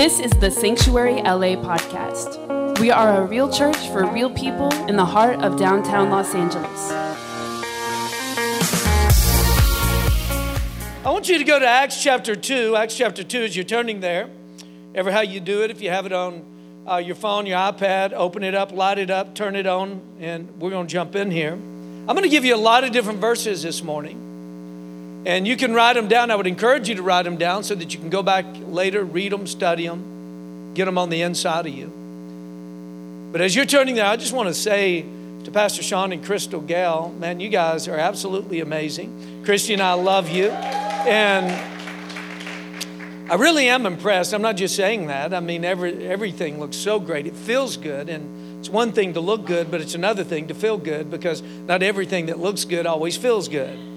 This is the Sanctuary LA podcast. We are a real church for real people in the heart of downtown Los Angeles. I want you to go to Acts chapter 2. Acts chapter 2, as you're turning there, ever how you do it, if you have it on uh, your phone, your iPad, open it up, light it up, turn it on, and we're going to jump in here. I'm going to give you a lot of different verses this morning. And you can write them down. I would encourage you to write them down so that you can go back later, read them, study them, get them on the inside of you. But as you're turning there, I just want to say to Pastor Sean and Crystal Gale, man, you guys are absolutely amazing. Christy and I love you. And I really am impressed. I'm not just saying that. I mean, every, everything looks so great. It feels good. And it's one thing to look good, but it's another thing to feel good because not everything that looks good always feels good.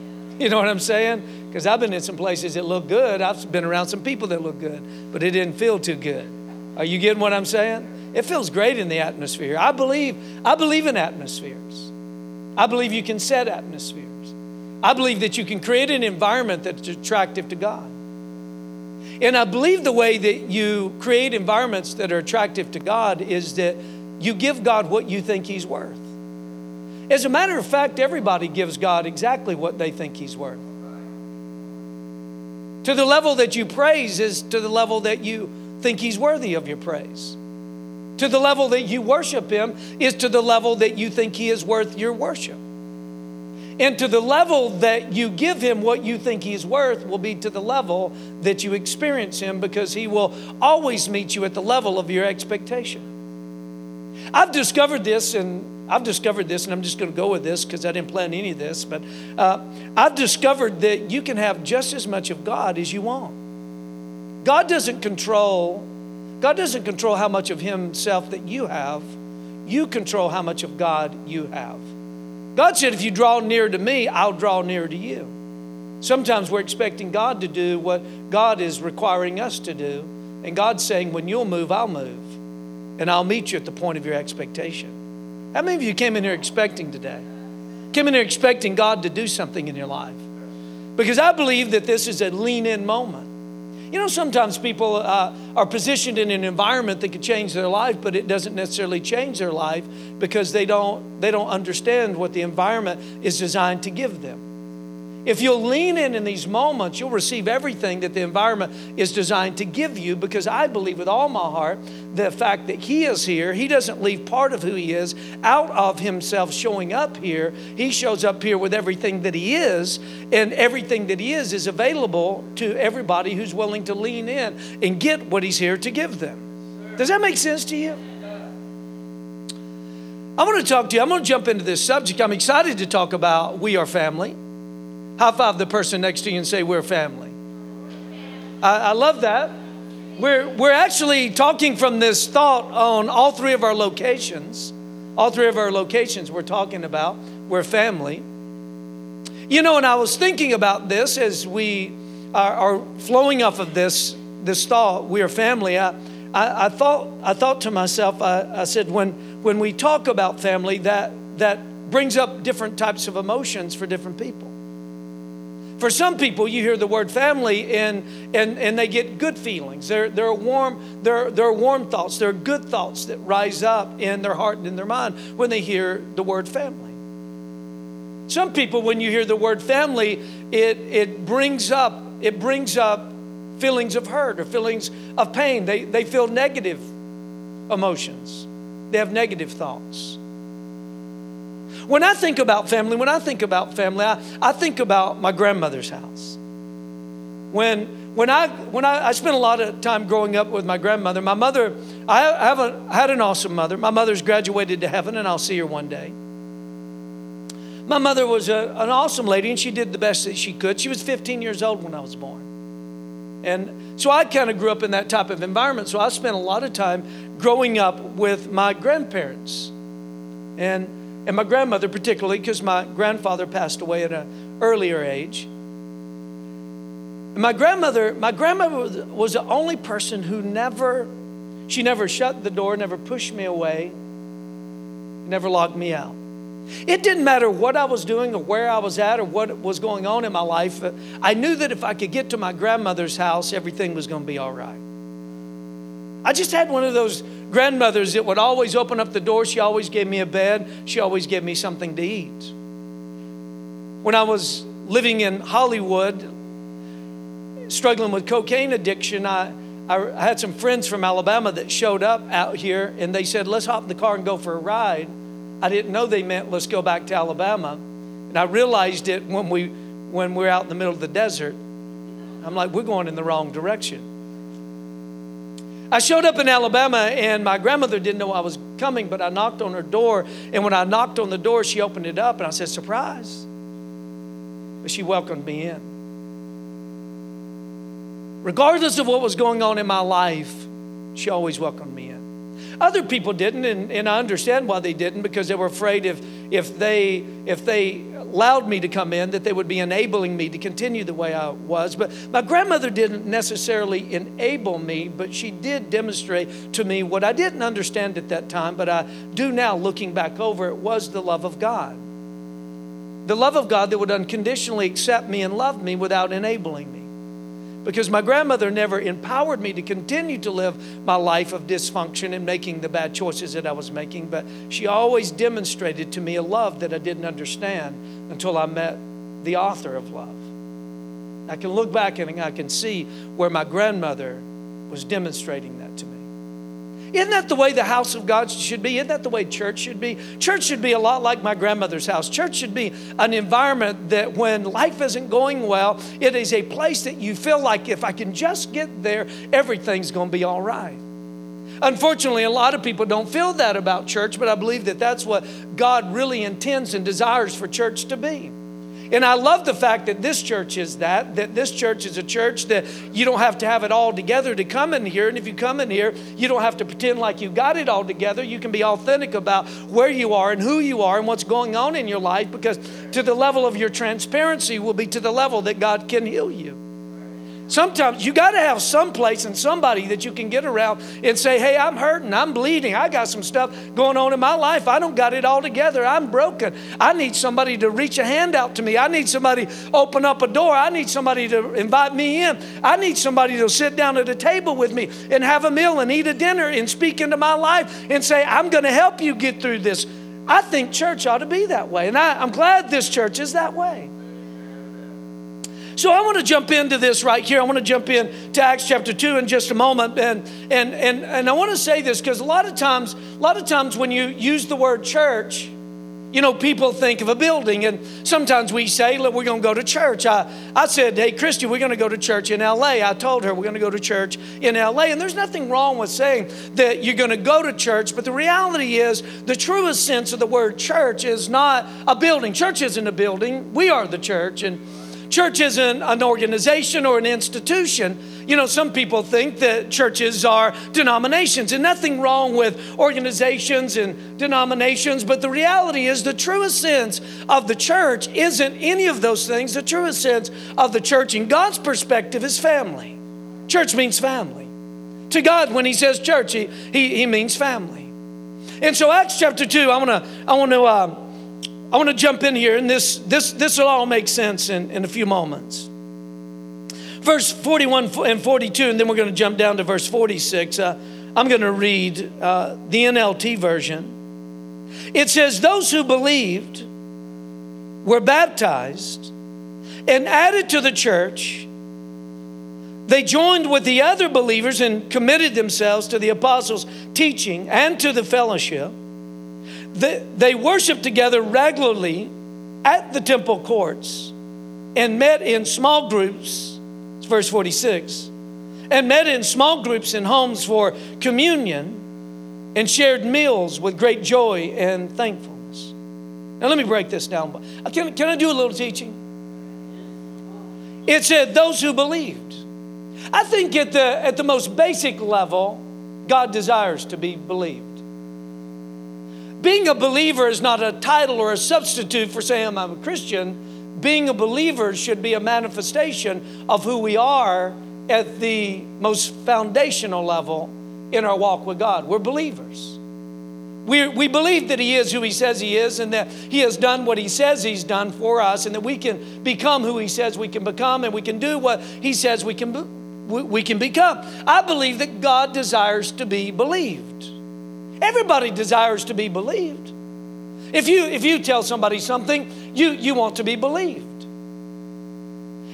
You know what I'm saying? Because I've been in some places that look good. I've been around some people that look good, but it didn't feel too good. Are you getting what I'm saying? It feels great in the atmosphere. I believe, I believe in atmospheres. I believe you can set atmospheres. I believe that you can create an environment that's attractive to God. And I believe the way that you create environments that are attractive to God is that you give God what you think He's worth. As a matter of fact, everybody gives God exactly what they think He's worth. To the level that you praise is to the level that you think He's worthy of your praise. To the level that you worship Him is to the level that you think He is worth your worship. And to the level that you give Him what you think He's worth will be to the level that you experience Him because He will always meet you at the level of your expectation. I've discovered this and I've discovered this, and I'm just going to go with this because I didn't plan any of this, but uh, I've discovered that you can have just as much of God as you want. God doesn't control, God doesn't control how much of Himself that you have. You control how much of God you have. God said, if you draw near to me, I'll draw near to you. Sometimes we're expecting God to do what God is requiring us to do. And God's saying, when you'll move, I'll move. And I'll meet you at the point of your expectation. How many of you came in here expecting today? Came in here expecting God to do something in your life? Because I believe that this is a lean in moment. You know, sometimes people uh, are positioned in an environment that could change their life, but it doesn't necessarily change their life because they don't, they don't understand what the environment is designed to give them. If you'll lean in in these moments, you'll receive everything that the environment is designed to give you because I believe with all my heart the fact that He is here, He doesn't leave part of who He is out of Himself showing up here. He shows up here with everything that He is, and everything that He is is available to everybody who's willing to lean in and get what He's here to give them. Does that make sense to you? I want to talk to you. I'm going to jump into this subject. I'm excited to talk about We Are Family. High five the person next to you and say, We're family. I, I love that. We're, we're actually talking from this thought on all three of our locations. All three of our locations we're talking about. We're family. You know, and I was thinking about this as we are, are flowing off of this, this thought, we are family. I, I, I, thought, I thought to myself, I, I said, when, when we talk about family, that, that brings up different types of emotions for different people. For some people, you hear the word family and, and, and they get good feelings. There, there, are warm, there, there are warm thoughts. There are good thoughts that rise up in their heart and in their mind when they hear the word family. Some people, when you hear the word family, it, it brings up, it brings up feelings of hurt or feelings of pain. They, they feel negative emotions. They have negative thoughts. When I think about family, when I think about family, I, I think about my grandmother's house. When, when, I, when I, I spent a lot of time growing up with my grandmother, my mother, I have a, had an awesome mother. My mother's graduated to heaven, and I'll see her one day. My mother was a, an awesome lady, and she did the best that she could. She was 15 years old when I was born. And so I kind of grew up in that type of environment. So I spent a lot of time growing up with my grandparents. And and my grandmother particularly because my grandfather passed away at an earlier age my grandmother my grandmother was the only person who never she never shut the door never pushed me away never locked me out it didn't matter what I was doing or where I was at or what was going on in my life. Uh, I knew that if I could get to my grandmother's house, everything was going to be all right. I just had one of those grandmothers that would always open up the door. She always gave me a bed, she always gave me something to eat. When I was living in Hollywood, struggling with cocaine addiction, I, I had some friends from Alabama that showed up out here and they said, Let's hop in the car and go for a ride. I didn't know they meant let's go back to Alabama. And I realized it when we when we're out in the middle of the desert. I'm like, we're going in the wrong direction. I showed up in Alabama and my grandmother didn't know I was coming, but I knocked on her door. And when I knocked on the door, she opened it up and I said, Surprise. But she welcomed me in. Regardless of what was going on in my life, she always welcomed me in. Other people didn't, and, and I understand why they didn't because they were afraid if, if, they, if they allowed me to come in, that they would be enabling me to continue the way I was. But my grandmother didn't necessarily enable me, but she did demonstrate to me what I didn't understand at that time, but I do now looking back over it was the love of God. The love of God that would unconditionally accept me and love me without enabling me because my grandmother never empowered me to continue to live my life of dysfunction and making the bad choices that I was making, but she always demonstrated to me a love that I didn't understand until I met the author of love. I can look back and I can see where my grandmother was demonstrating that to me. Isn't that the way the house of God should be? Isn't that the way church should be? Church should be a lot like my grandmother's house. Church should be an environment that when life isn't going well, it is a place that you feel like if I can just get there, everything's going to be all right. Unfortunately, a lot of people don't feel that about church, but I believe that that's what God really intends and desires for church to be. And I love the fact that this church is that, that this church is a church that you don't have to have it all together to come in here. And if you come in here, you don't have to pretend like you got it all together. You can be authentic about where you are and who you are and what's going on in your life because to the level of your transparency will be to the level that God can heal you. Sometimes you got to have some place and somebody that you can get around and say, Hey, I'm hurting. I'm bleeding. I got some stuff going on in my life. I don't got it all together. I'm broken. I need somebody to reach a hand out to me. I need somebody open up a door. I need somebody to invite me in. I need somebody to sit down at a table with me and have a meal and eat a dinner and speak into my life and say, I'm going to help you get through this. I think church ought to be that way. And I, I'm glad this church is that way. So I want to jump into this right here. I want to jump in to Acts chapter 2 in just a moment. And and and, and I want to say this because a lot of times, a lot of times when you use the word church, you know, people think of a building, and sometimes we say, Look, we're going to go to church. I, I said, Hey, Christy, we're going to go to church in LA. I told her we're going to go to church in LA. And there's nothing wrong with saying that you're going to go to church, but the reality is, the truest sense of the word church is not a building. Church isn't a building, we are the church. And Church isn't an organization or an institution. You know, some people think that churches are denominations, and nothing wrong with organizations and denominations, but the reality is the truest sense of the church isn't any of those things. The truest sense of the church, in God's perspective, is family. Church means family. To God, when He says church, He, he, he means family. And so, Acts chapter 2, I want to, I want to, uh, I want to jump in here, and this this this will all make sense in, in a few moments. Verse 41 and 42, and then we're going to jump down to verse 46. Uh, I'm going to read uh, the NLT version. It says, Those who believed were baptized and added to the church. They joined with the other believers and committed themselves to the apostles' teaching and to the fellowship they, they worshiped together regularly at the temple courts and met in small groups. Verse 46. And met in small groups in homes for communion and shared meals with great joy and thankfulness. Now, let me break this down. Uh, can, can I do a little teaching? It said, those who believed. I think at the, at the most basic level, God desires to be believed. Being a believer is not a title or a substitute for saying I'm a Christian. Being a believer should be a manifestation of who we are at the most foundational level in our walk with God. We're believers. We, we believe that He is who He says He is and that He has done what He says He's done for us and that we can become who He says we can become and we can do what He says we can we, we can become. I believe that God desires to be believed. Everybody desires to be believed. If you if you tell somebody something, you you want to be believed.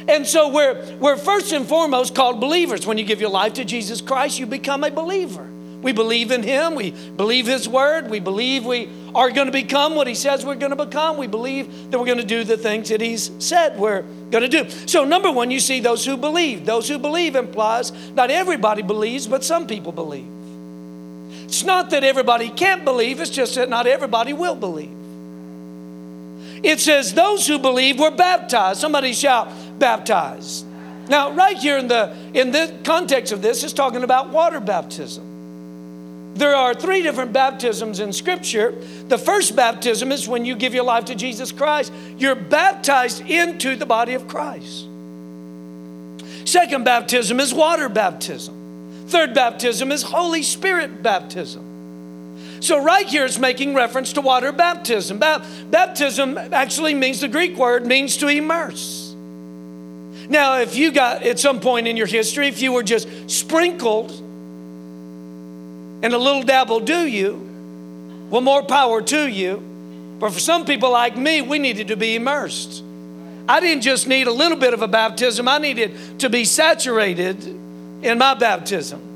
And so we're we're first and foremost called believers. When you give your life to Jesus Christ, you become a believer. We believe in Him. We believe His Word. We believe we are going to become what He says we're going to become. We believe that we're going to do the things that He's said we're going to do. So, number one, you see those who believe. Those who believe implies not everybody believes, but some people believe. It's not that everybody can't believe, it's just that not everybody will believe. It says, Those who believe were baptized. Somebody shout, baptized. Now, right here in the in the context of this, it's talking about water baptism. There are three different baptisms in Scripture. The first baptism is when you give your life to Jesus Christ, you're baptized into the body of Christ. Second baptism is water baptism. Third baptism is Holy Spirit baptism. So, right here it's making reference to water baptism. Ba- baptism actually means the Greek word means to immerse. Now, if you got at some point in your history, if you were just sprinkled and a little dab will do you, well, more power to you. But for some people like me, we needed to be immersed. I didn't just need a little bit of a baptism, I needed to be saturated in my baptism.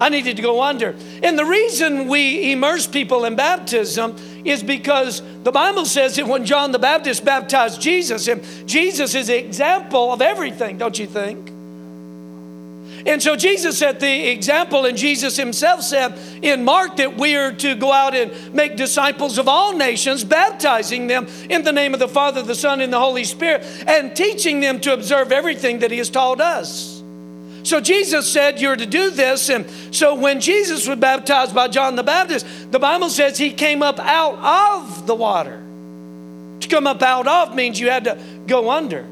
I needed to go under. And the reason we immerse people in baptism is because the Bible says that when John the Baptist baptized Jesus, and Jesus is the example of everything, don't you think? And so Jesus set the example, and Jesus himself said in Mark that we are to go out and make disciples of all nations, baptizing them in the name of the Father, the Son, and the Holy Spirit, and teaching them to observe everything that he has taught us. So Jesus said, You're to do this. And so when Jesus was baptized by John the Baptist, the Bible says he came up out of the water. To come up out of means you had to go under.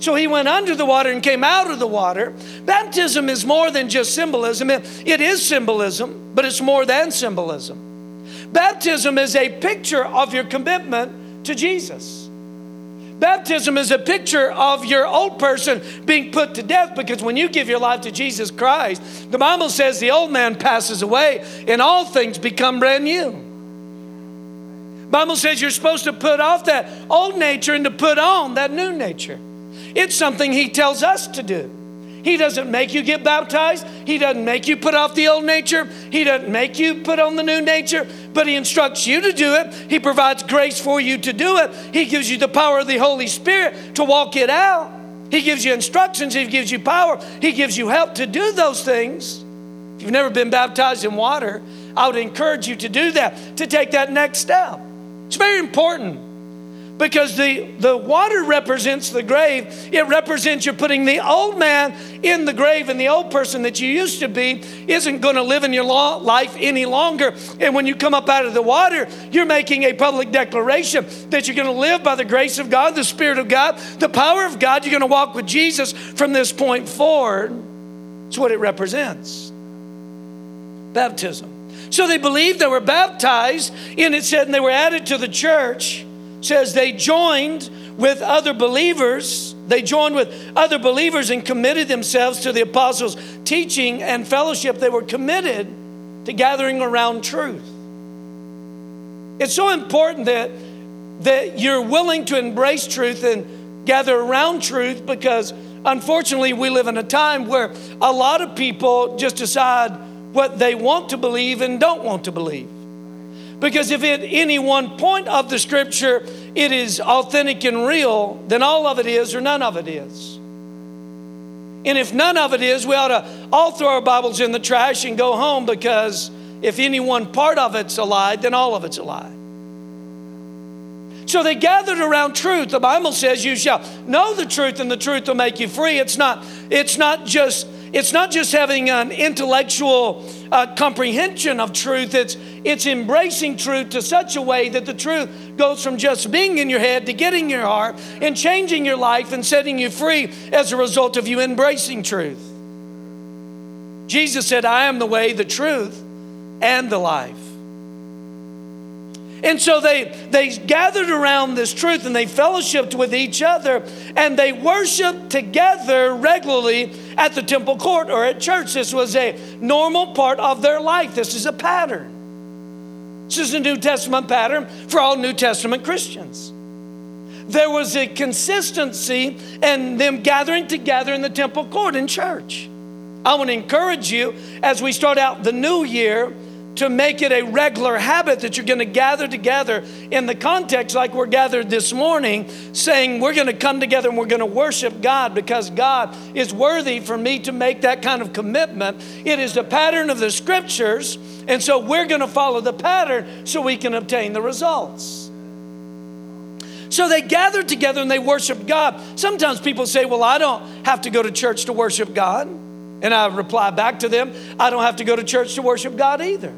So he went under the water and came out of the water. Baptism is more than just symbolism. It is symbolism, but it's more than symbolism. Baptism is a picture of your commitment to Jesus. Baptism is a picture of your old person being put to death because when you give your life to Jesus Christ, the Bible says the old man passes away and all things become brand new. Bible says you're supposed to put off that old nature and to put on that new nature. It's something He tells us to do. He doesn't make you get baptized. He doesn't make you put off the old nature. He doesn't make you put on the new nature, but He instructs you to do it. He provides grace for you to do it. He gives you the power of the Holy Spirit to walk it out. He gives you instructions. He gives you power. He gives you help to do those things. If you've never been baptized in water, I would encourage you to do that, to take that next step. It's very important because the, the water represents the grave. It represents you're putting the old man in the grave, and the old person that you used to be isn't going to live in your life any longer. And when you come up out of the water, you're making a public declaration that you're going to live by the grace of God, the Spirit of God, the power of God. You're going to walk with Jesus from this point forward. That's what it represents baptism. So they believed, they were baptized, and it said, and they were added to the church says they joined with other believers. They joined with other believers and committed themselves to the apostles' teaching and fellowship. They were committed to gathering around truth. It's so important that, that you're willing to embrace truth and gather around truth because unfortunately we live in a time where a lot of people just decide what they want to believe and don't want to believe. Because if at any one point of the scripture it is authentic and real, then all of it is or none of it is. And if none of it is, we ought to all throw our Bibles in the trash and go home because if any one part of it's a lie, then all of it's a lie. So they gathered around truth. The Bible says you shall know the truth and the truth will make you free. It's not, it's not just it's not just having an intellectual uh, comprehension of truth, it's, it's embracing truth to such a way that the truth goes from just being in your head to getting your heart and changing your life and setting you free as a result of you embracing truth. Jesus said, I am the way, the truth, and the life. And so they, they gathered around this truth and they fellowshipped with each other and they worshiped together regularly at the temple court or at church. This was a normal part of their life. This is a pattern. This is a New Testament pattern for all New Testament Christians. There was a consistency in them gathering together in the temple court in church. I want to encourage you as we start out the new year to make it a regular habit that you're going to gather together in the context like we're gathered this morning, saying we're going to come together and we're going to worship God because God is worthy for me to make that kind of commitment. It is the pattern of the scriptures, and so we're going to follow the pattern so we can obtain the results. So they gathered together and they worshiped God. Sometimes people say, Well, I don't have to go to church to worship God. And I reply back to them, I don't have to go to church to worship God either.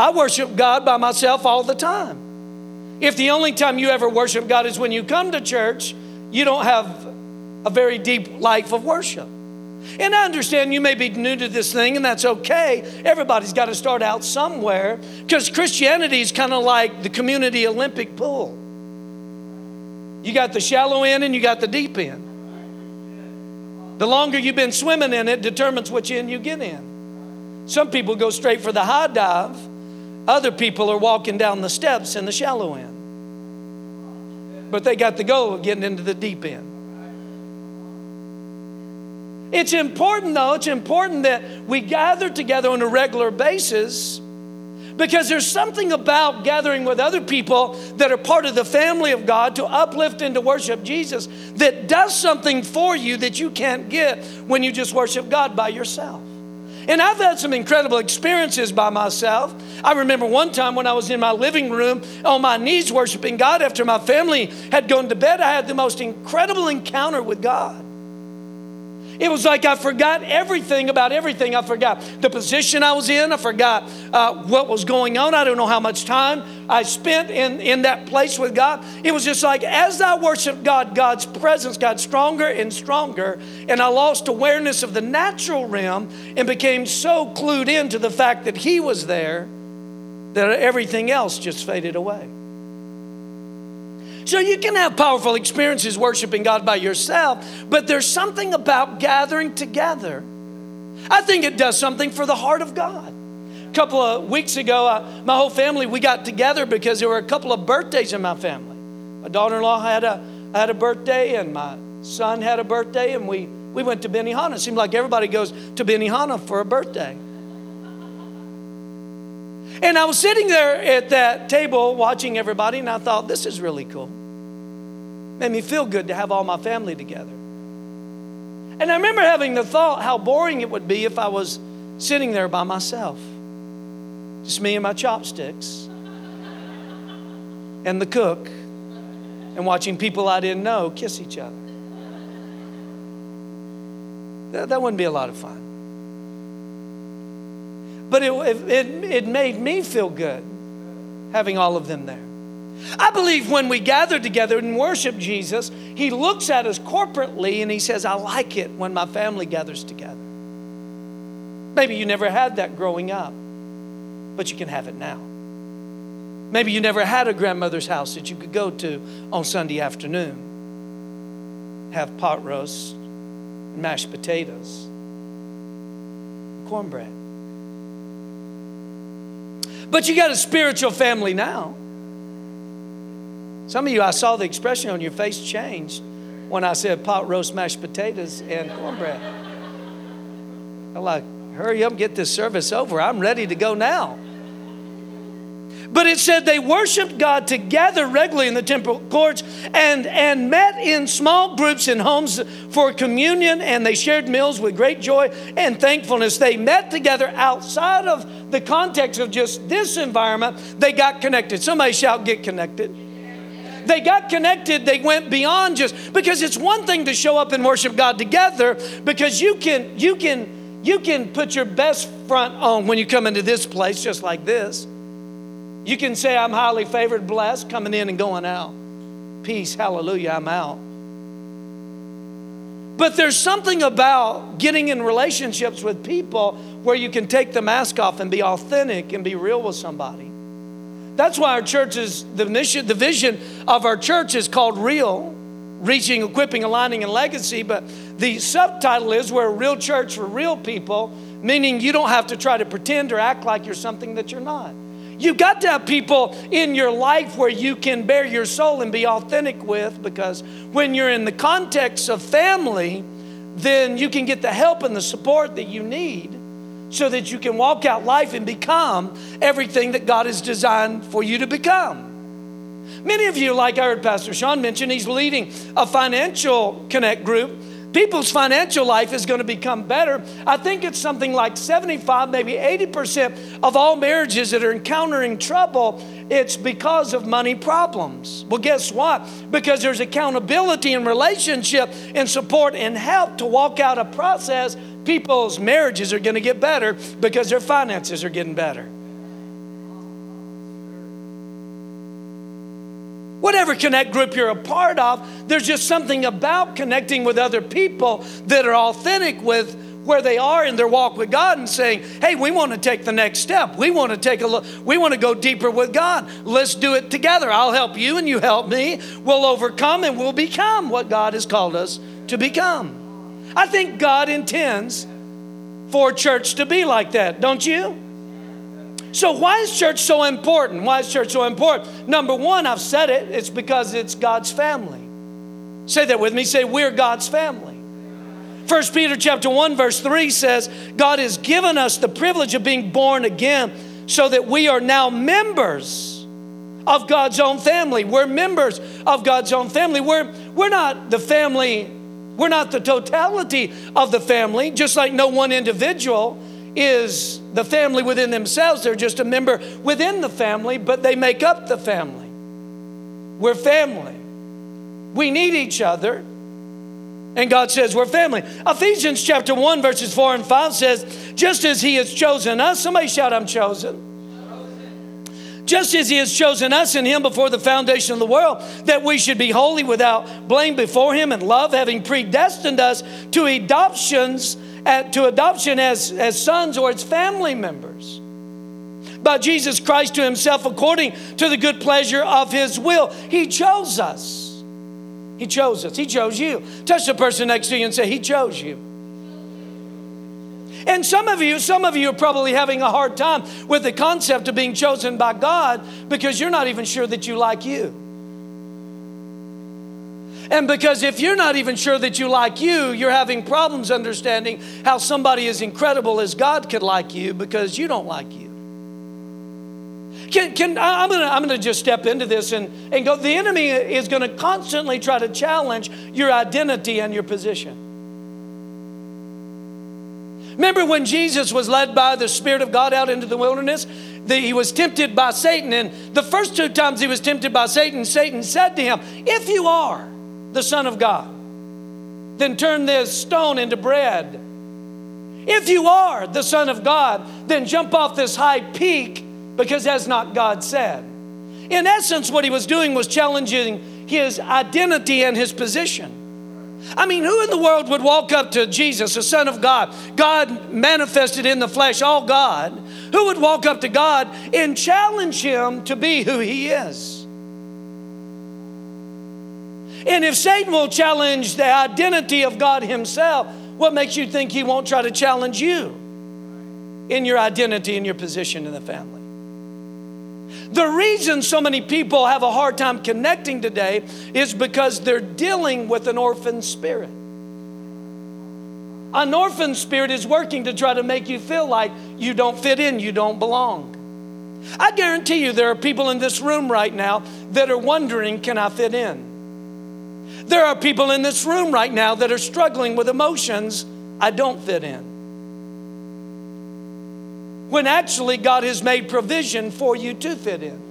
I worship God by myself all the time. If the only time you ever worship God is when you come to church, you don't have a very deep life of worship. And I understand you may be new to this thing, and that's okay. Everybody's got to start out somewhere because Christianity is kind of like the community Olympic pool. You got the shallow end and you got the deep end. The longer you've been swimming in it determines which end you get in. Some people go straight for the high dive, other people are walking down the steps in the shallow end. But they got the goal of getting into the deep end. It's important, though, it's important that we gather together on a regular basis because there's something about gathering with other people that are part of the family of God to uplift and to worship Jesus that does something for you that you can't get when you just worship God by yourself. And I've had some incredible experiences by myself. I remember one time when I was in my living room on my knees worshiping God after my family had gone to bed, I had the most incredible encounter with God. It was like I forgot everything about everything. I forgot the position I was in. I forgot uh, what was going on. I don't know how much time I spent in, in that place with God. It was just like as I worshiped God, God's presence got stronger and stronger. And I lost awareness of the natural realm and became so clued into the fact that He was there that everything else just faded away. So you can have powerful experiences worshiping God by yourself, but there's something about gathering together. I think it does something for the heart of God. A couple of weeks ago, uh, my whole family we got together because there were a couple of birthdays in my family. My daughter-in-law had a had a birthday, and my son had a birthday, and we we went to Benihana. It seemed like everybody goes to Benihana for a birthday. And I was sitting there at that table watching everybody, and I thought, this is really cool. Made me feel good to have all my family together. And I remember having the thought how boring it would be if I was sitting there by myself. Just me and my chopsticks and the cook and watching people I didn't know kiss each other. That, that wouldn't be a lot of fun. But it, it, it made me feel good having all of them there. I believe when we gather together and worship Jesus, He looks at us corporately and He says, I like it when my family gathers together. Maybe you never had that growing up, but you can have it now. Maybe you never had a grandmother's house that you could go to on Sunday afternoon, have pot roast, mashed potatoes, cornbread. But you got a spiritual family now. Some of you, I saw the expression on your face change when I said pot roast, mashed potatoes, and cornbread. I'm like, hurry up, get this service over. I'm ready to go now. But it said they worshiped God together regularly in the temple courts and, and met in small groups in homes for communion, and they shared meals with great joy and thankfulness. They met together outside of the context of just this environment. They got connected. Somebody shout, get connected. They got connected, they went beyond just because it's one thing to show up and worship God together because you can you can you can put your best front on when you come into this place just like this. You can say I'm highly favored, blessed coming in and going out. Peace, hallelujah, I'm out. But there's something about getting in relationships with people where you can take the mask off and be authentic and be real with somebody. That's why our church is the mission, the vision of our church is called Real, reaching, equipping, aligning, and legacy. But the subtitle is We're a real church for real people, meaning you don't have to try to pretend or act like you're something that you're not. You've got to have people in your life where you can bare your soul and be authentic with because when you're in the context of family, then you can get the help and the support that you need so that you can walk out life and become everything that God has designed for you to become. Many of you, like I heard Pastor Sean mention, he's leading a financial connect group. People's financial life is going to become better. I think it's something like 75, maybe 80% of all marriages that are encountering trouble, it's because of money problems. Well, guess what? Because there's accountability and relationship and support and help to walk out a process people's marriages are going to get better because their finances are getting better. Whatever connect group you're a part of, there's just something about connecting with other people that are authentic with where they are in their walk with God and saying, "Hey, we want to take the next step. We want to take a look. We want to go deeper with God. Let's do it together. I'll help you and you help me. We'll overcome and we'll become what God has called us to become." I think God intends for church to be like that, don't you? So, why is church so important? Why is church so important? Number one, I've said it, it's because it's God's family. Say that with me. Say, we're God's family. First Peter chapter 1, verse 3 says, God has given us the privilege of being born again so that we are now members of God's own family. We're members of God's own family. We're, we're not the family we're not the totality of the family, just like no one individual is the family within themselves. They're just a member within the family, but they make up the family. We're family. We need each other. And God says we're family. Ephesians chapter 1, verses 4 and 5 says, just as He has chosen us, somebody shout, I'm chosen just as he has chosen us in him before the foundation of the world, that we should be holy without blame before him and love, having predestined us to adoptions, uh, to adoption as, as sons or as family members. By Jesus Christ to himself according to the good pleasure of his will. He chose us. He chose us. He chose you. Touch the person next to you and say, He chose you. And some of you, some of you are probably having a hard time with the concept of being chosen by God because you're not even sure that you like you. And because if you're not even sure that you like you, you're having problems understanding how somebody as incredible as God could like you because you don't like you. Can, can, I'm going to I'm gonna just step into this and, and go. The enemy is going to constantly try to challenge your identity and your position. Remember when Jesus was led by the Spirit of God out into the wilderness? The, he was tempted by Satan. And the first two times he was tempted by Satan, Satan said to him, If you are the Son of God, then turn this stone into bread. If you are the Son of God, then jump off this high peak because that's not God said. In essence, what he was doing was challenging his identity and his position. I mean, who in the world would walk up to Jesus, the Son of God, God manifested in the flesh, all God? Who would walk up to God and challenge him to be who he is? And if Satan will challenge the identity of God himself, what makes you think he won't try to challenge you in your identity and your position in the family? The reason so many people have a hard time connecting today is because they're dealing with an orphan spirit. An orphan spirit is working to try to make you feel like you don't fit in, you don't belong. I guarantee you there are people in this room right now that are wondering, can I fit in? There are people in this room right now that are struggling with emotions, I don't fit in when actually God has made provision for you to fit in.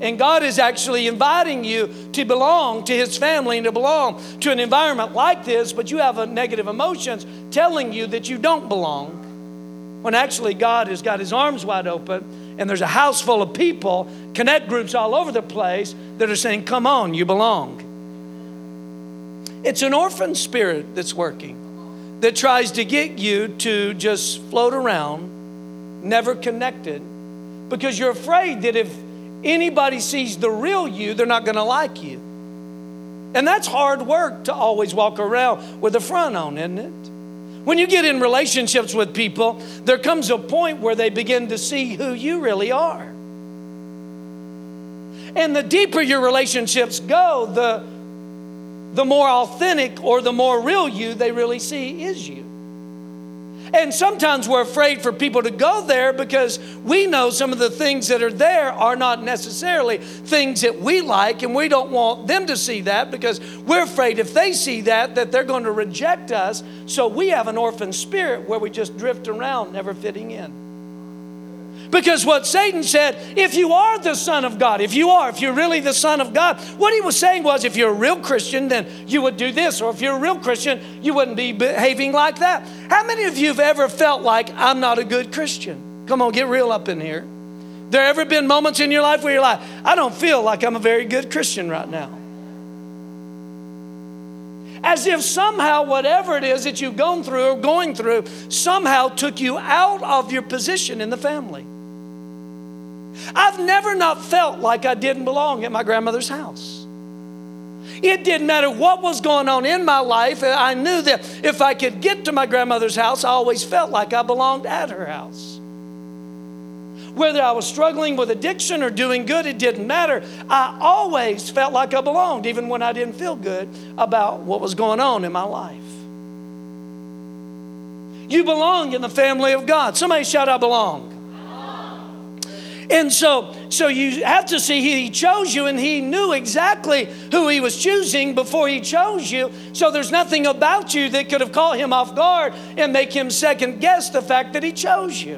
And God is actually inviting you to belong to His family and to belong to an environment like this, but you have negative emotions telling you that you don't belong. When actually God has got His arms wide open and there's a house full of people, connect groups all over the place that are saying, Come on, you belong. It's an orphan spirit that's working that tries to get you to just float around never connected because you're afraid that if anybody sees the real you, they're not going to like you. And that's hard work to always walk around with a front on, isn't it? When you get in relationships with people, there comes a point where they begin to see who you really are. And the deeper your relationships go, the, the more authentic or the more real you they really see is you. And sometimes we're afraid for people to go there because we know some of the things that are there are not necessarily things that we like, and we don't want them to see that because we're afraid if they see that, that they're going to reject us. So we have an orphan spirit where we just drift around, never fitting in. Because what Satan said, if you are the Son of God, if you are, if you're really the Son of God, what he was saying was if you're a real Christian, then you would do this. Or if you're a real Christian, you wouldn't be behaving like that. How many of you have ever felt like, I'm not a good Christian? Come on, get real up in here. There ever been moments in your life where you're like, I don't feel like I'm a very good Christian right now? As if somehow, whatever it is that you've gone through or going through, somehow took you out of your position in the family. I've never not felt like I didn't belong at my grandmother's house. It didn't matter what was going on in my life. I knew that if I could get to my grandmother's house, I always felt like I belonged at her house. Whether I was struggling with addiction or doing good, it didn't matter. I always felt like I belonged, even when I didn't feel good about what was going on in my life. You belong in the family of God. Somebody shout, I belong. And so, so you have to see he chose you and he knew exactly who he was choosing before he chose you. So there's nothing about you that could have caught him off guard and make him second guess the fact that he chose you.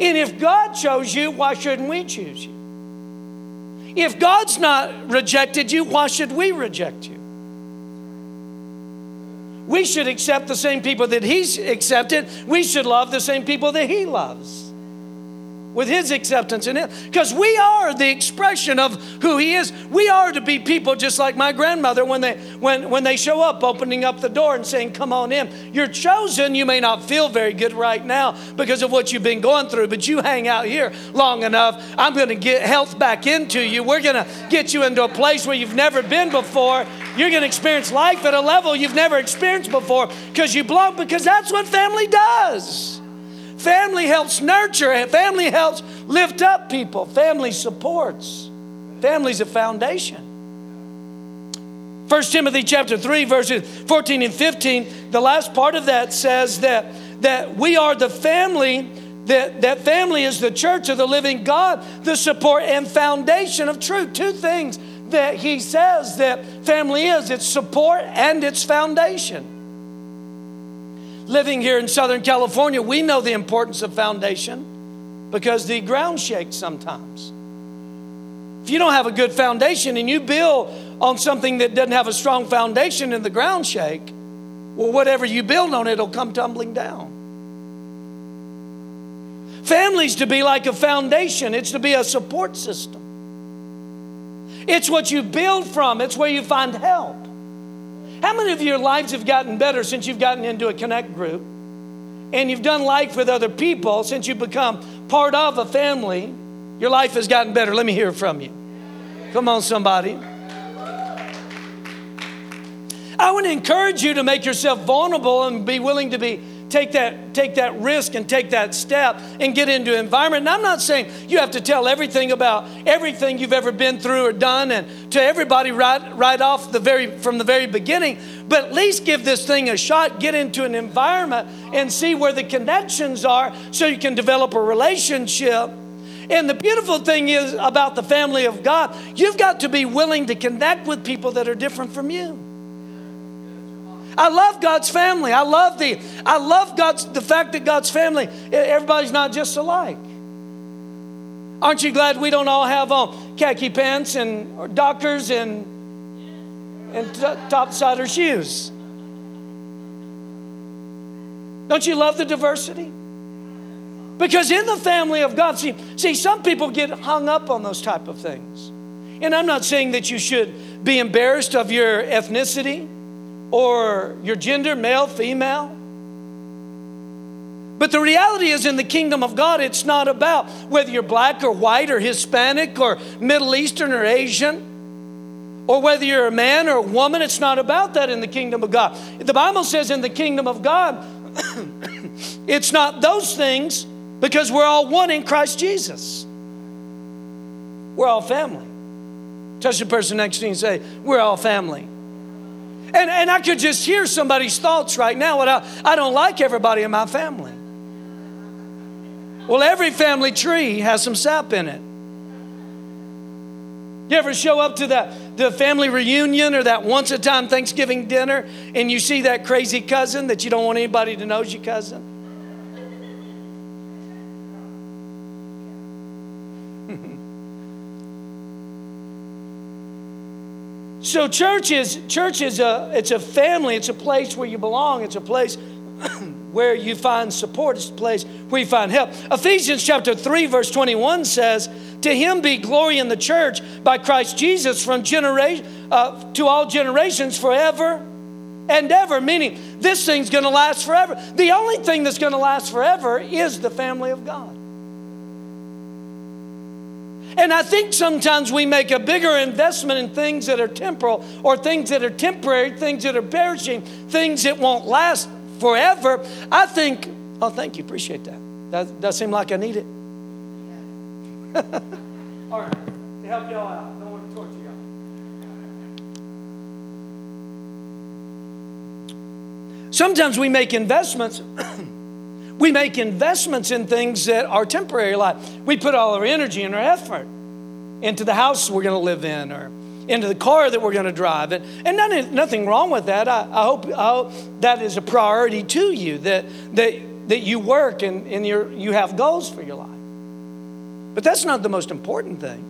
And if God chose you, why shouldn't we choose you? If God's not rejected you, why should we reject you? We should accept the same people that He's accepted. We should love the same people that He loves with his acceptance in it because we are the expression of who he is. We are to be people just like my grandmother when they when when they show up opening up the door and saying come on in. You're chosen. You may not feel very good right now because of what you've been going through but you hang out here long enough. I'm going to get health back into you. We're going to get you into a place where you've never been before. You're going to experience life at a level you've never experienced before because you belong because that's what family does Family helps nurture, family helps lift up people, family supports. Family's a foundation. 1 Timothy chapter 3, verses 14 and 15, the last part of that says that, that we are the family, that, that family is the church of the living God, the support and foundation of truth. Two things that he says that family is it's support and its foundation living here in Southern California, we know the importance of foundation because the ground shakes sometimes. If you don't have a good foundation and you build on something that doesn't have a strong foundation and the ground shake, well, whatever you build on, it'll come tumbling down. Families to be like a foundation, it's to be a support system. It's what you build from, it's where you find help. How many of your lives have gotten better since you've gotten into a connect group? And you've done life with other people since you've become part of a family. Your life has gotten better. Let me hear from you. Come on, somebody. I want to encourage you to make yourself vulnerable and be willing to be take that, take that risk and take that step and get into an environment. And I'm not saying you have to tell everything about everything you've ever been through or done and to everybody right, right off the very from the very beginning, but at least give this thing a shot, get into an environment and see where the connections are so you can develop a relationship. And the beautiful thing is about the family of God, you've got to be willing to connect with people that are different from you. I love God's family. I love the I love God's the fact that God's family everybody's not just alike. Aren't you glad we don't all have on khaki pants and Dockers and and t- topsider shoes? Don't you love the diversity? Because in the family of God, see, see, some people get hung up on those type of things. And I'm not saying that you should be embarrassed of your ethnicity or your gender, male, female. But the reality is, in the kingdom of God, it's not about whether you're black or white or Hispanic or Middle Eastern or Asian, or whether you're a man or a woman. It's not about that in the kingdom of God. The Bible says in the kingdom of God, it's not those things because we're all one in Christ Jesus. We're all family. Touch the person next to you and say, We're all family. And, and I could just hear somebody's thoughts right now. What I, I don't like everybody in my family. Well, every family tree has some sap in it. You ever show up to that the family reunion or that once a time Thanksgiving dinner and you see that crazy cousin that you don't want anybody to know is your cousin? So church is church is a it's a family, it's a place where you belong, it's a place where you find support, it's a place where you find help. Ephesians chapter 3, verse 21 says, To him be glory in the church by Christ Jesus from generation uh, to all generations forever and ever, meaning this thing's gonna last forever. The only thing that's gonna last forever is the family of God. And I think sometimes we make a bigger investment in things that are temporal or things that are temporary, things that are perishing, things that won't last forever, I think, oh, thank you, appreciate that. That does seem like I need it. All right, to help y'all out, don't want to torture y'all. Sometimes we make investments. we make investments in things that are temporary. Like we put all our energy and our effort into the house we're going to live in, or into the car that we're going to drive. And, and nothing, nothing wrong with that. I, I, hope, I hope that is a priority to you, that, that, that you work and, and you you have goals for your life. But that's not the most important thing.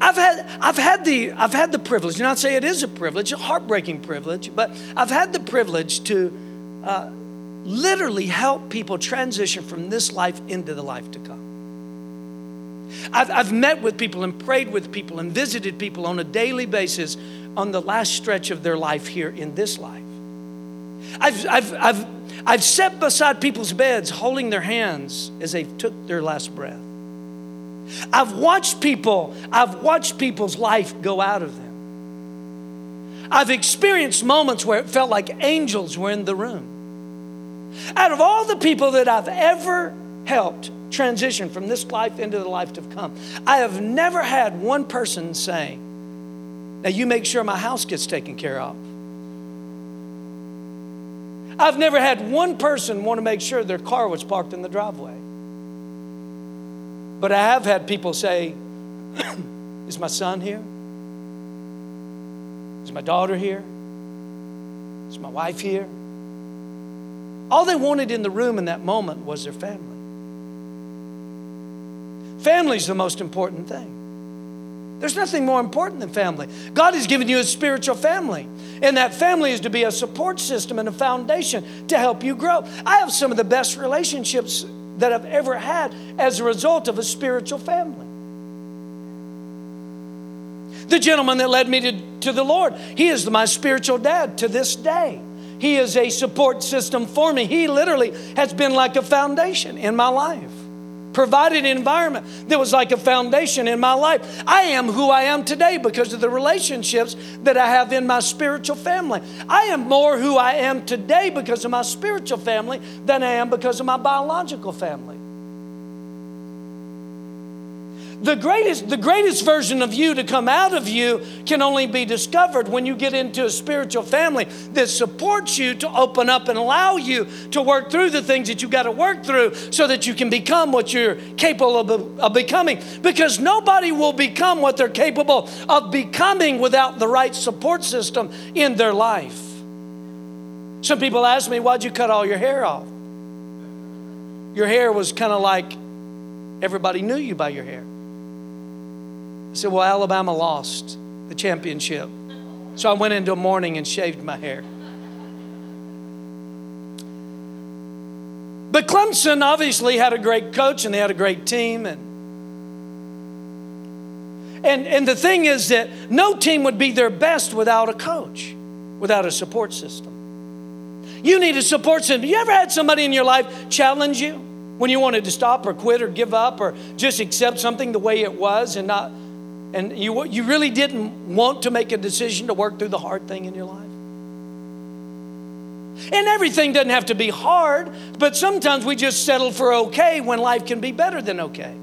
I've had, I've, had the, I've had the privilege, and I'd say it is a privilege, a heartbreaking privilege, but I've had the privilege to uh, literally help people transition from this life into the life to come. I've, I've met with people and prayed with people and visited people on a daily basis on the last stretch of their life here in this life. I've, I've, I've, I've sat beside people's beds holding their hands as they took their last breath. I've watched people, I've watched people's life go out of them. I've experienced moments where it felt like angels were in the room. Out of all the people that I've ever helped, transition from this life into the life to come. I have never had one person say, Now you make sure my house gets taken care of. I've never had one person want to make sure their car was parked in the driveway. But I have had people say, Is my son here? Is my daughter here? Is my wife here? All they wanted in the room in that moment was their family. Family's the most important thing. There's nothing more important than family. God has given you a spiritual family, and that family is to be a support system and a foundation to help you grow. I have some of the best relationships that I've ever had as a result of a spiritual family. The gentleman that led me to, to the Lord, he is my spiritual dad to this day. He is a support system for me. He literally has been like a foundation in my life provided an environment that was like a foundation in my life. I am who I am today because of the relationships that I have in my spiritual family. I am more who I am today because of my spiritual family than I am because of my biological family. The greatest, the greatest version of you to come out of you can only be discovered when you get into a spiritual family that supports you to open up and allow you to work through the things that you've got to work through so that you can become what you're capable of, of becoming. Because nobody will become what they're capable of becoming without the right support system in their life. Some people ask me, Why'd you cut all your hair off? Your hair was kind of like everybody knew you by your hair. I said, Well, Alabama lost the championship. So I went into mourning and shaved my hair. But Clemson obviously had a great coach and they had a great team. And, and, and the thing is that no team would be their best without a coach, without a support system. You need a support system. You ever had somebody in your life challenge you when you wanted to stop or quit or give up or just accept something the way it was and not and you, you really didn't want to make a decision to work through the hard thing in your life? And everything doesn't have to be hard, but sometimes we just settle for okay when life can be better than okay.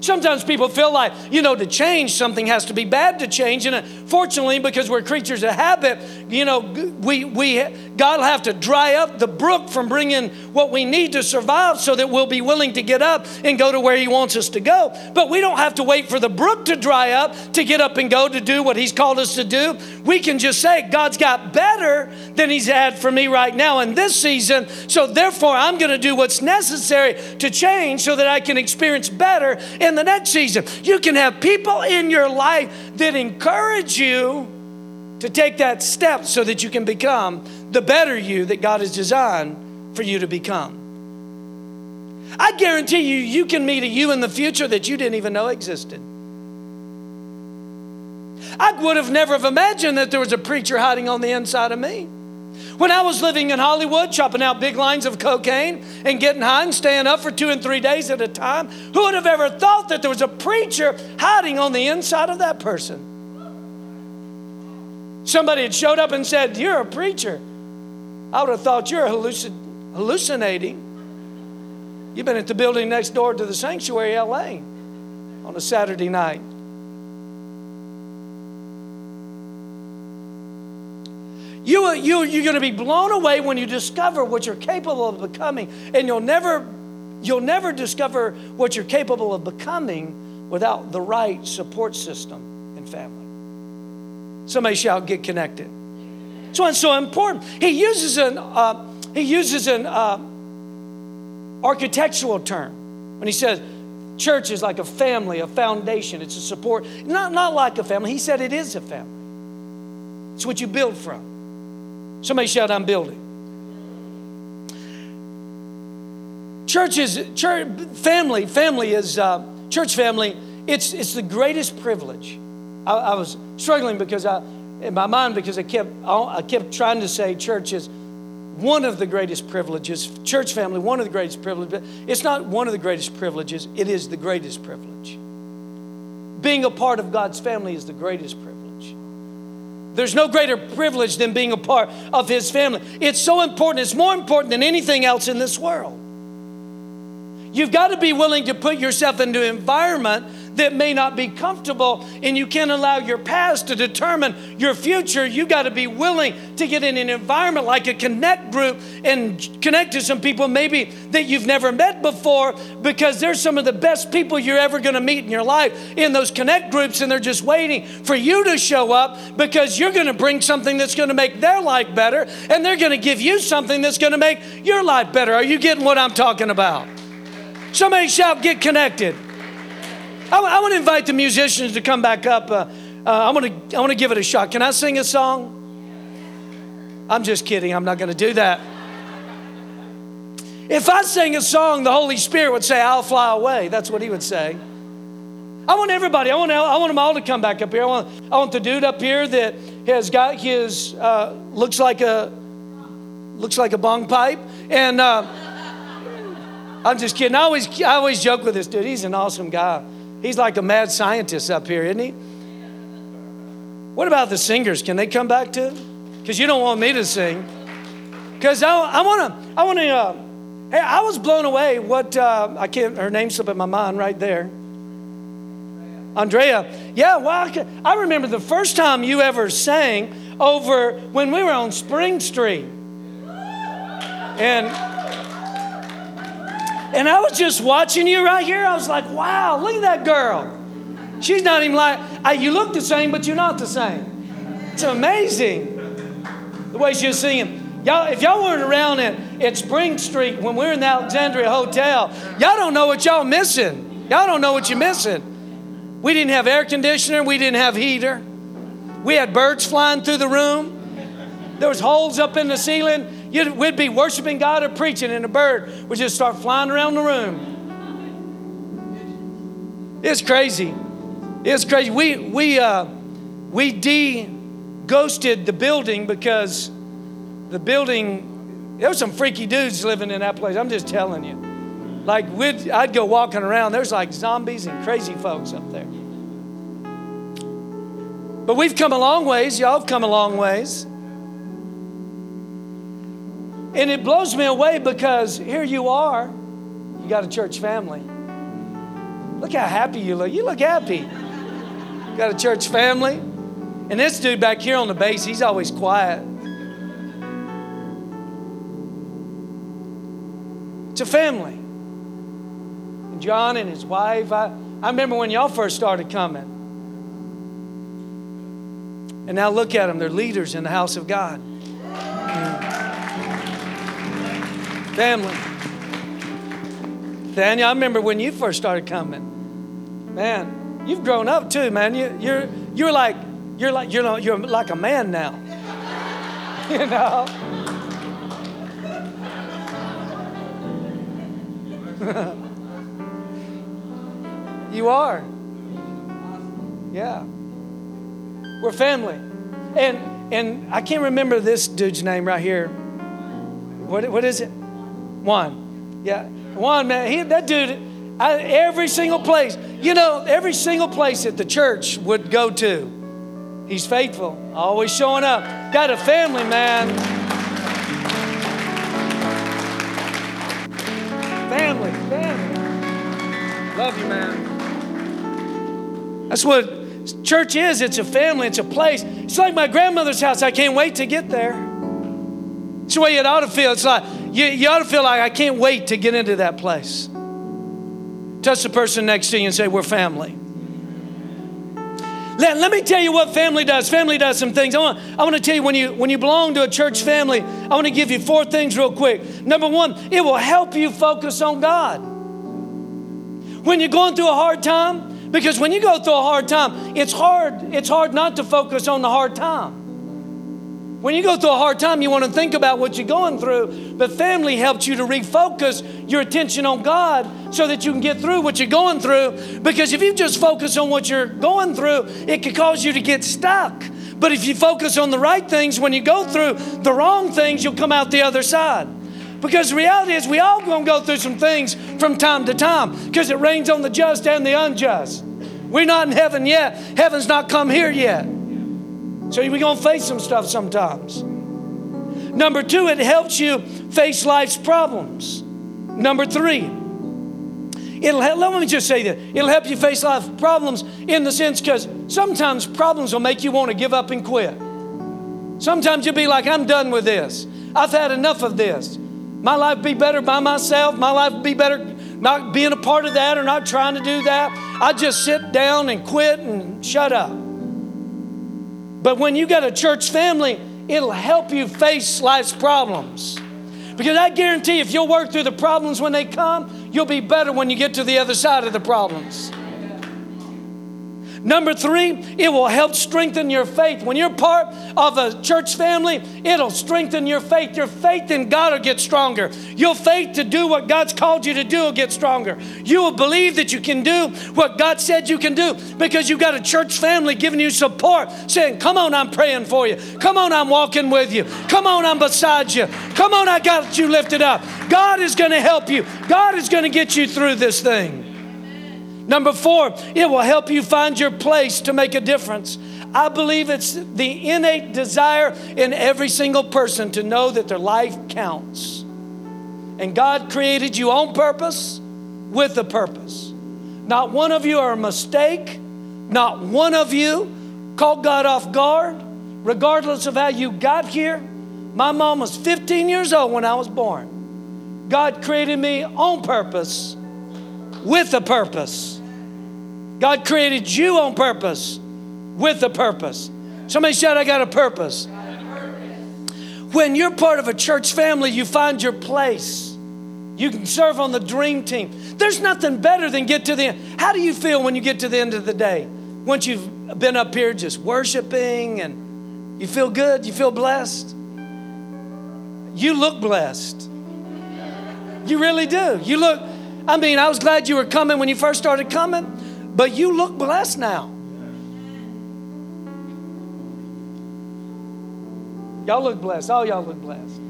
Sometimes people feel like, you know, to change, something has to be bad to change. And uh, fortunately, because we're creatures of habit, you know, we, we, God will have to dry up the brook from bringing what we need to survive so that we'll be willing to get up and go to where He wants us to go. But we don't have to wait for the brook to dry up to get up and go to do what He's called us to do. We can just say, God's got better than He's had for me right now in this season. So therefore, I'm going to do what's necessary to change so that I can experience better in the next season. You can have people in your life that encourage you to take that step so that you can become the better you that God has designed for you to become. I guarantee you, you can meet a you in the future that you didn't even know existed. I would have never have imagined that there was a preacher hiding on the inside of me. When I was living in Hollywood, chopping out big lines of cocaine and getting high and staying up for two and three days at a time, who would have ever thought that there was a preacher hiding on the inside of that person? Somebody had showed up and said, You're a preacher. I would have thought you're hallucin- hallucinating. You've been at the building next door to the sanctuary, LA, on a Saturday night. You, you, you're going to be blown away when you discover what you're capable of becoming, and you'll never, you'll never discover what you're capable of becoming without the right support system and family. Somebody shout, get connected. That's why it's so important. He uses an, uh, he uses an uh, architectural term when he says church is like a family, a foundation, it's a support. Not, not like a family. He said it is a family. It's what you build from. Somebody shout, I'm building. Church is, church, family, family is, uh, church family, it's, it's the greatest privilege. I, I, was struggling because I, in my mind, because I kept, I kept trying to say church is one of the greatest privileges, church family, one of the greatest privileges. It's not one of the greatest privileges, it is the greatest privilege. Being a part of God's family is the greatest privilege. There's no greater privilege than being a part of his family. It's so important. It's more important than anything else in this world. You've got to be willing to put yourself into an environment that may not be comfortable, and you can't allow your past to determine your future. You got to be willing to get in an environment like a connect group and connect to some people maybe that you've never met before because they're some of the best people you're ever going to meet in your life in those connect groups, and they're just waiting for you to show up because you're going to bring something that's going to make their life better, and they're going to give you something that's going to make your life better. Are you getting what I'm talking about? Somebody shout, get connected. I, I want to invite the musicians to come back up. Uh, uh, I want to I want to give it a shot. Can I sing a song? I'm just kidding. I'm not going to do that. If I sang a song, the Holy Spirit would say, "I'll fly away." That's what He would say. I want everybody. I want I want them all to come back up here. I want I want the dude up here that has got his uh, looks like a looks like a bong pipe and. Uh, I'm just kidding. I always, I always joke with this dude. He's an awesome guy. He's like a mad scientist up here, isn't he? What about the singers? Can they come back too? Because you don't want me to sing. Because I want to, I want to, uh, hey, I was blown away. What, uh, I can't, her name slipped in my mind right there. Andrea. Yeah, well, I remember the first time you ever sang over when we were on Spring Street. And and I was just watching you right here. I was like, wow, look at that girl. She's not even like, you look the same, but you're not the same. It's amazing the way she was singing. Y'all, if y'all weren't around at, at Spring Street when we were in the Alexandria Hotel, y'all don't know what y'all missing. Y'all don't know what you're missing. We didn't have air conditioner, we didn't have heater. We had birds flying through the room. There was holes up in the ceiling. You'd, we'd be worshiping God or preaching, and a bird would just start flying around the room. It's crazy. It's crazy. We we uh, we de ghosted the building because the building, there were some freaky dudes living in that place. I'm just telling you. Like, we'd, I'd go walking around, there's like zombies and crazy folks up there. But we've come a long ways. Y'all have come a long ways. And it blows me away because here you are, you got a church family. Look how happy you look. You look happy. You got a church family. And this dude back here on the bass, he's always quiet. It's a family. And John and his wife, I, I remember when y'all first started coming. And now look at them, they're leaders in the house of God. Family. Daniel, I remember when you first started coming. Man, you've grown up too, man. You, you're, you're like, you're like, you're, you're like a man now. you know? you are. Yeah. We're family. And and I can't remember this dude's name right here. What, what is it? Juan. Yeah. Juan, man. He, that dude, I, every single place, you know, every single place that the church would go to, he's faithful, always showing up. Got a family, man. Family, family. Love you, man. That's what Church is, it's a family, it's a place. It's like my grandmother's house. I can't wait to get there. It's the way it ought to feel. It's like you, you ought to feel like I can't wait to get into that place. Touch the person next to you and say, We're family. Let, let me tell you what family does. Family does some things. I want, I want to tell you when you when you belong to a church family, I want to give you four things real quick. Number one, it will help you focus on God. When you're going through a hard time, because when you go through a hard time, it's hard, it's hard not to focus on the hard time. When you go through a hard time, you want to think about what you're going through, but family helps you to refocus your attention on God so that you can get through what you're going through. Because if you just focus on what you're going through, it could cause you to get stuck. But if you focus on the right things, when you go through the wrong things, you'll come out the other side. Because the reality is, we all gonna go through some things from time to time because it rains on the just and the unjust. We're not in heaven yet. Heaven's not come here yet. So we're gonna face some stuff sometimes. Number two, it helps you face life's problems. Number three, it'll help, let me just say that it'll help you face life problems in the sense because sometimes problems will make you want to give up and quit. Sometimes you'll be like, I'm done with this. I've had enough of this. My life be better by myself. My life be better not being a part of that or not trying to do that. I just sit down and quit and shut up. But when you got a church family, it'll help you face life's problems. Because I guarantee if you'll work through the problems when they come, you'll be better when you get to the other side of the problems. Number three, it will help strengthen your faith. When you're part of a church family, it'll strengthen your faith. Your faith in God will get stronger. Your faith to do what God's called you to do will get stronger. You will believe that you can do what God said you can do because you've got a church family giving you support, saying, Come on, I'm praying for you. Come on, I'm walking with you. Come on, I'm beside you. Come on, I got you lifted up. God is going to help you, God is going to get you through this thing. Number four, it will help you find your place to make a difference. I believe it's the innate desire in every single person to know that their life counts. And God created you on purpose with a purpose. Not one of you are a mistake, not one of you caught God off guard, regardless of how you got here. My mom was 15 years old when I was born. God created me on purpose with a purpose. God created you on purpose with a purpose. Somebody said, I got a purpose. When you're part of a church family, you find your place. You can serve on the dream team. There's nothing better than get to the end. How do you feel when you get to the end of the day? Once you've been up here just worshiping and you feel good, you feel blessed. You look blessed. You really do. You look, I mean, I was glad you were coming when you first started coming. But you look blessed now. Y'all look blessed. All y'all look blessed.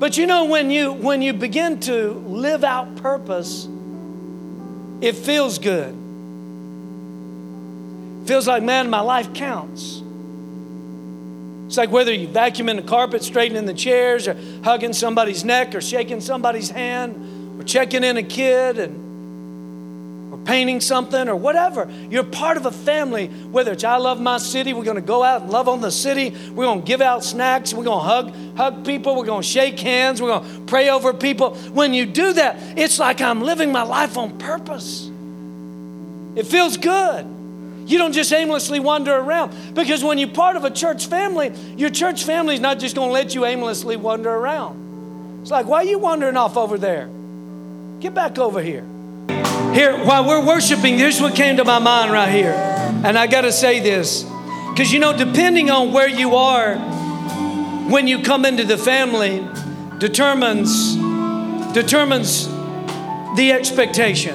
But you know, when you when you begin to live out purpose, it feels good. feels like, man, my life counts. It's like whether you vacuuming the carpet, straightening the chairs, or hugging somebody's neck, or shaking somebody's hand, or checking in a kid, and painting something or whatever. You're part of a family, whether it's I love my city, we're gonna go out and love on the city, we're gonna give out snacks, we're gonna hug, hug people, we're gonna shake hands, we're gonna pray over people. When you do that, it's like I'm living my life on purpose. It feels good. You don't just aimlessly wander around. Because when you're part of a church family, your church family is not just gonna let you aimlessly wander around. It's like, why are you wandering off over there? Get back over here. Here, while we're worshiping, here's what came to my mind right here. And I got to say this because you know, depending on where you are when you come into the family, determines determines the expectation.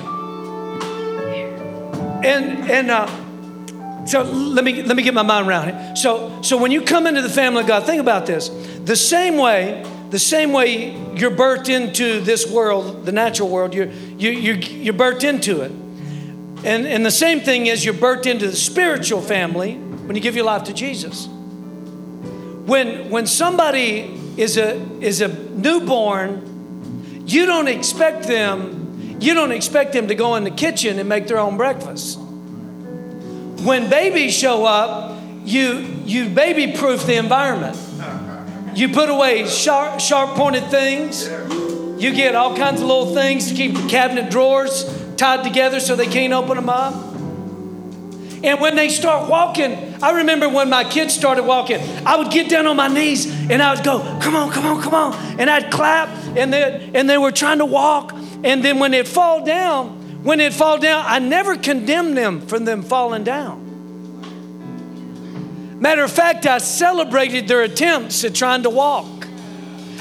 And and uh, so let me let me get my mind around it. So so when you come into the family of God, think about this. The same way the same way you're birthed into this world, the natural world, you're, you, you're, you're birthed into it. And, and the same thing is you're birthed into the spiritual family when you give your life to Jesus. When, when somebody is a, is a newborn, you don't expect them, you don't expect them to go in the kitchen and make their own breakfast. When babies show up, you, you baby proof the environment. You put away sharp, sharp pointed things. You get all kinds of little things to keep the cabinet drawers tied together so they can't open them up. And when they start walking, I remember when my kids started walking, I would get down on my knees and I would go, come on, come on, come on. And I'd clap and they, and they were trying to walk. And then when they'd fall down, when they'd fall down, I never condemned them for them falling down. Matter of fact, I celebrated their attempts at trying to walk.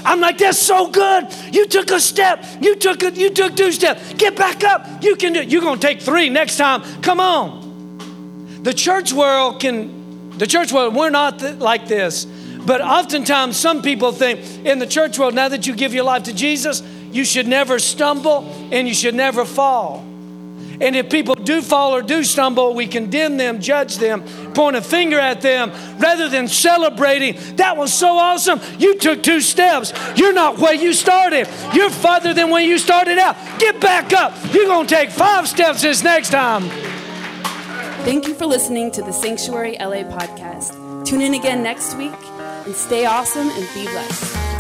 I'm like, that's so good. You took a step. You took a, you took two steps. Get back up. You can do it. You're gonna take three next time. Come on. The church world can, the church world, we're not th- like this. But oftentimes some people think in the church world, now that you give your life to Jesus, you should never stumble and you should never fall. And if people do fall or do stumble, we condemn them, judge them, point a finger at them rather than celebrating. That was so awesome. You took two steps. You're not where you started, you're farther than when you started out. Get back up. You're going to take five steps this next time. Thank you for listening to the Sanctuary LA podcast. Tune in again next week and stay awesome and be blessed.